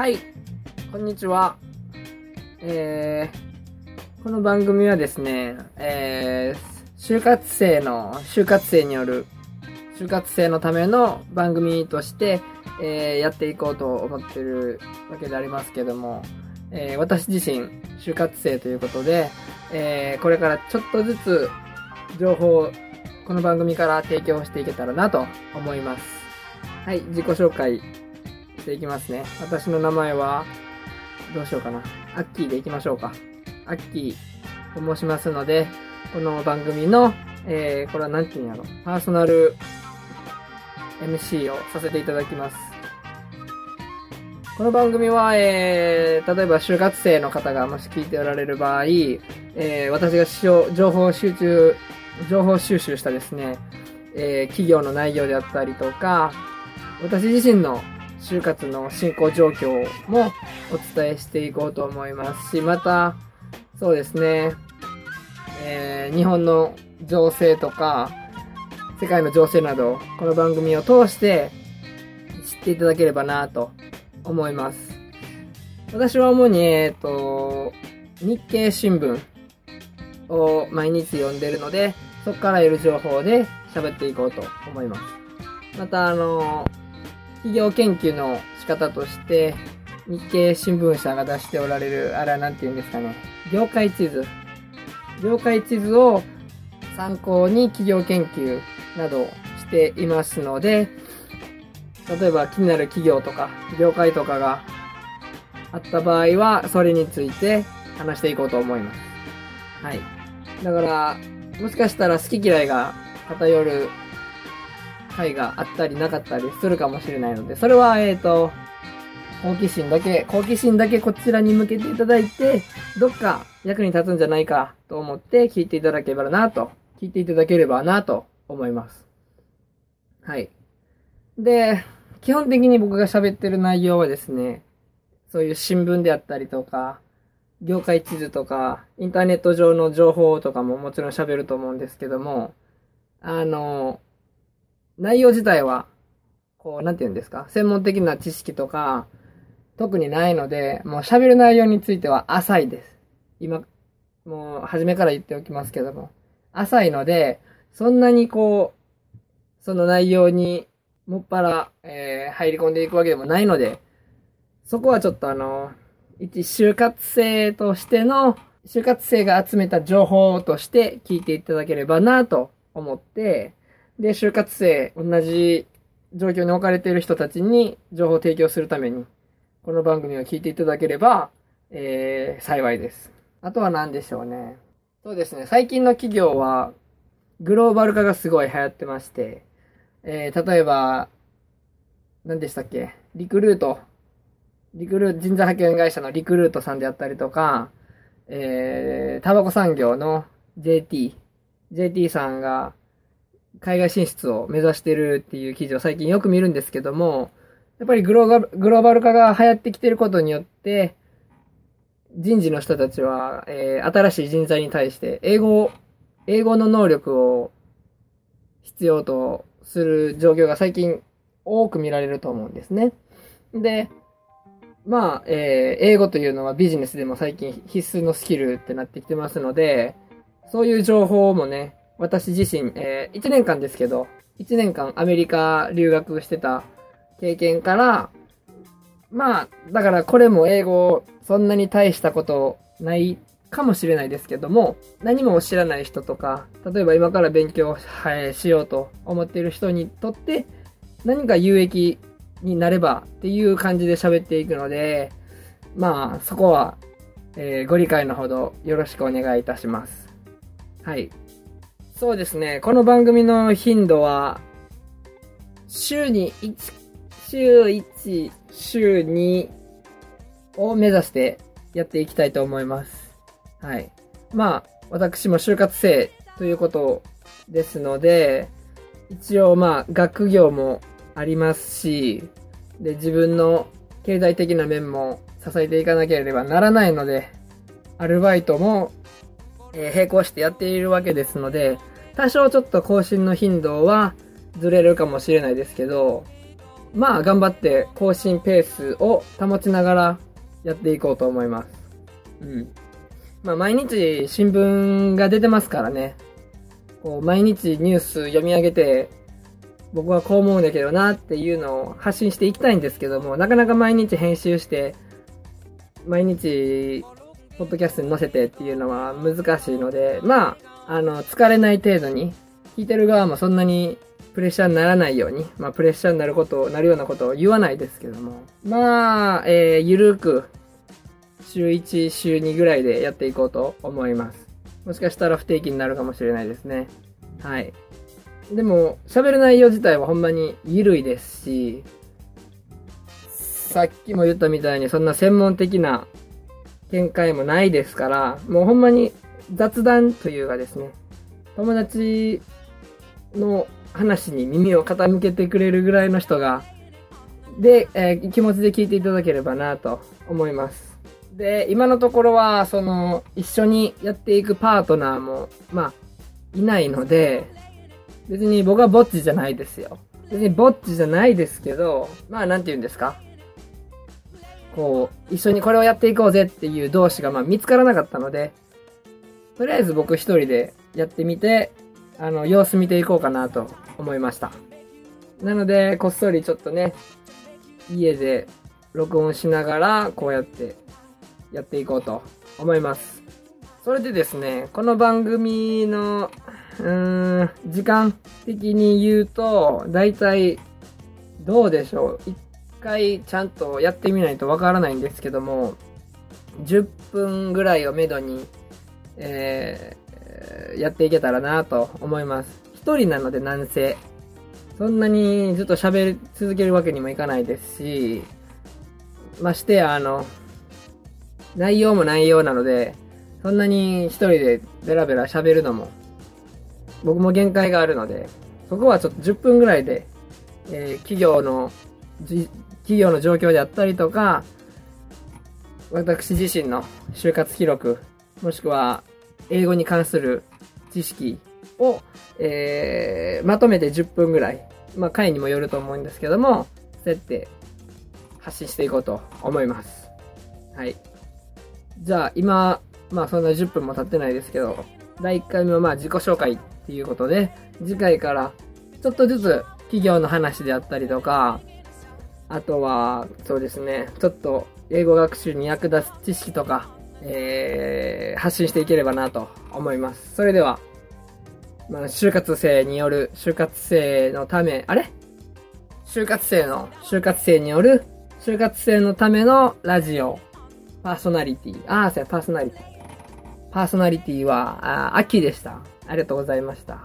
はい、こんにちは。えー、この番組はですね、えー、就活生の、就活生による、就活生のための番組として、えー、やっていこうと思ってるわけでありますけども、えー、私自身、就活生ということで、えー、これからちょっとずつ情報をこの番組から提供していけたらなと思います。はい、自己紹介していきますね。私の名前は、どうしようかな。アッキーでいきましょうか。アッキーと申しますので、この番組の、えー、これは何て言うんやろ。パーソナル MC をさせていただきます。この番組は、えー、例えば就活生の方がもし聞いておられる場合、えー、私が情報集中、情報収集したですね、えー、企業の内容であったりとか、私自身の就活の進行状況もお伝えしていこうと思いますし、また、そうですね、えー、日本の情勢とか、世界の情勢など、この番組を通して知っていただければなと思います。私は主に、えっ、ー、と、日経新聞を毎日読んでるので、そこから得る情報で喋っていこうと思います。また、あの、企業研究の仕方として、日経新聞社が出しておられる、あれは何て言うんですかね、業界地図。業界地図を参考に企業研究などしていますので、例えば気になる企業とか、業界とかがあった場合は、それについて話していこうと思います。はい。だから、もしかしたら好き嫌いが偏る回があったりなかったりするかもしれないので、それは、えっ、ー、と、好奇心だけ、好奇心だけこちらに向けていただいて、どっか役に立つんじゃないかと思って聞いていただければなと、聞いていただければなと思います。はい。で、基本的に僕が喋ってる内容はですね、そういう新聞であったりとか、業界地図とか、インターネット上の情報とかももちろん喋ると思うんですけども、あの、内容自体は、こう、なんて言うんですか、専門的な知識とか、特にないので、もう喋る内容については浅いです。今、もう初めから言っておきますけども。浅いので、そんなにこう、その内容にもっぱら、えー、入り込んでいくわけでもないので、そこはちょっとあの、一就活生としての、就活生が集めた情報として聞いていただければなと思って、で、就活生、同じ状況に置かれている人たちに情報を提供するために、この番組を聞いていただければ、えー、幸いです。あとは何でしょうね。そうですね。最近の企業は、グローバル化がすごい流行ってまして、えー、例えば、何でしたっけ？リクルート。リクルート、人材派遣会社のリクルートさんであったりとか、えー、タバコ産業の JT。JT さんが海外進出を目指してるっていう記事を最近よく見るんですけども、やっぱりグローグローバル化が流行ってきてることによって、人事の人たちは、えー、新しい人材に対して、英語、英語の能力を必要とする状況が最近多く見られると思うんですね。で、まあ、えー、英語というのはビジネスでも最近必須のスキルってなってきてますので、そういう情報もね、私自身、えー、1年間ですけど、1年間アメリカ留学してた経験から、まあ、だからこれも英語、そんなに大したことないかもしれないですけども、何も知らない人とか、例えば今から勉強、はい、しようと思っている人にとって、何か有益になればっていう感じで喋っていくので、まあ、そこは、えー、ご理解のほどよろしくお願いいたします。はい。そうですね、この番組の頻度は、週に1週1、週2を目指してやっていきたいと思います。はい。まあ、私も就活生ということですので、一応まあ、学業もありますし、で、自分の経済的な面も支えていかなければならないので、アルバイトも、えー、並行してやっているわけですので、多少ちょっと更新の頻度はずれるかもしれないですけど、まあ、頑張って更新ペースを保ちながらやっていこうと思います。うん。まあ、毎日新聞が出てますからね。こう、毎日ニュース読み上げて、僕はこう思うんだけどなっていうのを発信していきたいんですけども、なかなか毎日編集して、毎日、ポッドキャストに載せてっていうのは難しいので、まあ、あの、疲れない程度に、聞いてる側もそんなにプレッシャーにならないように、まあ、プレッシャーになること、なるようなことを言わないですけども、まあ、えー、ゆるく、週1、週2ぐらいでやっていこうと思います。もしかしたら不定期になるかもしれないですね。はい。でも、喋る内容自体はほんまに緩いですし、さっきも言ったみたいにそんな専門的な見解もないですから、もうほんまに雑談というかですね、友達の話に耳を傾けてくれるぐらいの人が、で、えー、気持ちで聞いていただければなと思います。で、今のところは、その、一緒にやっていくパートナーも、まあ、いないので、別に僕はぼっちじゃないですよ。別にぼっちじゃないですけど、まあ、なんて言うんですかこう、一緒にこれをやっていこうぜっていう同士がまあ見つからなかったので、とりあえず僕一人でやってみて、あの、様子見ていこうかなと思いました。なので、こっそりちょっとね、家で録音しながら、こうやってやっていこうと思います。それでですね、この番組の、うーん、時間的に言うと、だいたい、どうでしょう？一回ちゃんとやってみないとわからないんですけども、10分ぐらいをめどに、えー、やっていけたらなと思います。一人なのでなんせ、そんなにずっと喋り続けるわけにもいかないですし、ましてや、あの、内容も内容なので、そんなに一人でベラベラ喋るのも、僕も限界があるので、そこはちょっと10分ぐらいで、えー、企業の企業の状況であったりとか、私自身の就活記録、もしくは英語に関する知識を、えー、まとめて10分ぐらい、まあ回にもよると思うんですけども、そうやって発信していこうと思います。はい。じゃあ今、まあそんな10分も経ってないですけど、第1回目はまあ自己紹介っていうことで、次回からちょっとずつ企業の話であったりとか、あとは、そうですね、ちょっと英語学習に役立つ知識とか、えー、発信していければなと思います。それでは、まあ、就活生による、就活生のため、あれ？就活生の、就活生による、就活生のためのラジオ、パーソナリティ、あー、そうや、パーソナリティ。パーソナリティは、あ、秋でした。ありがとうございました。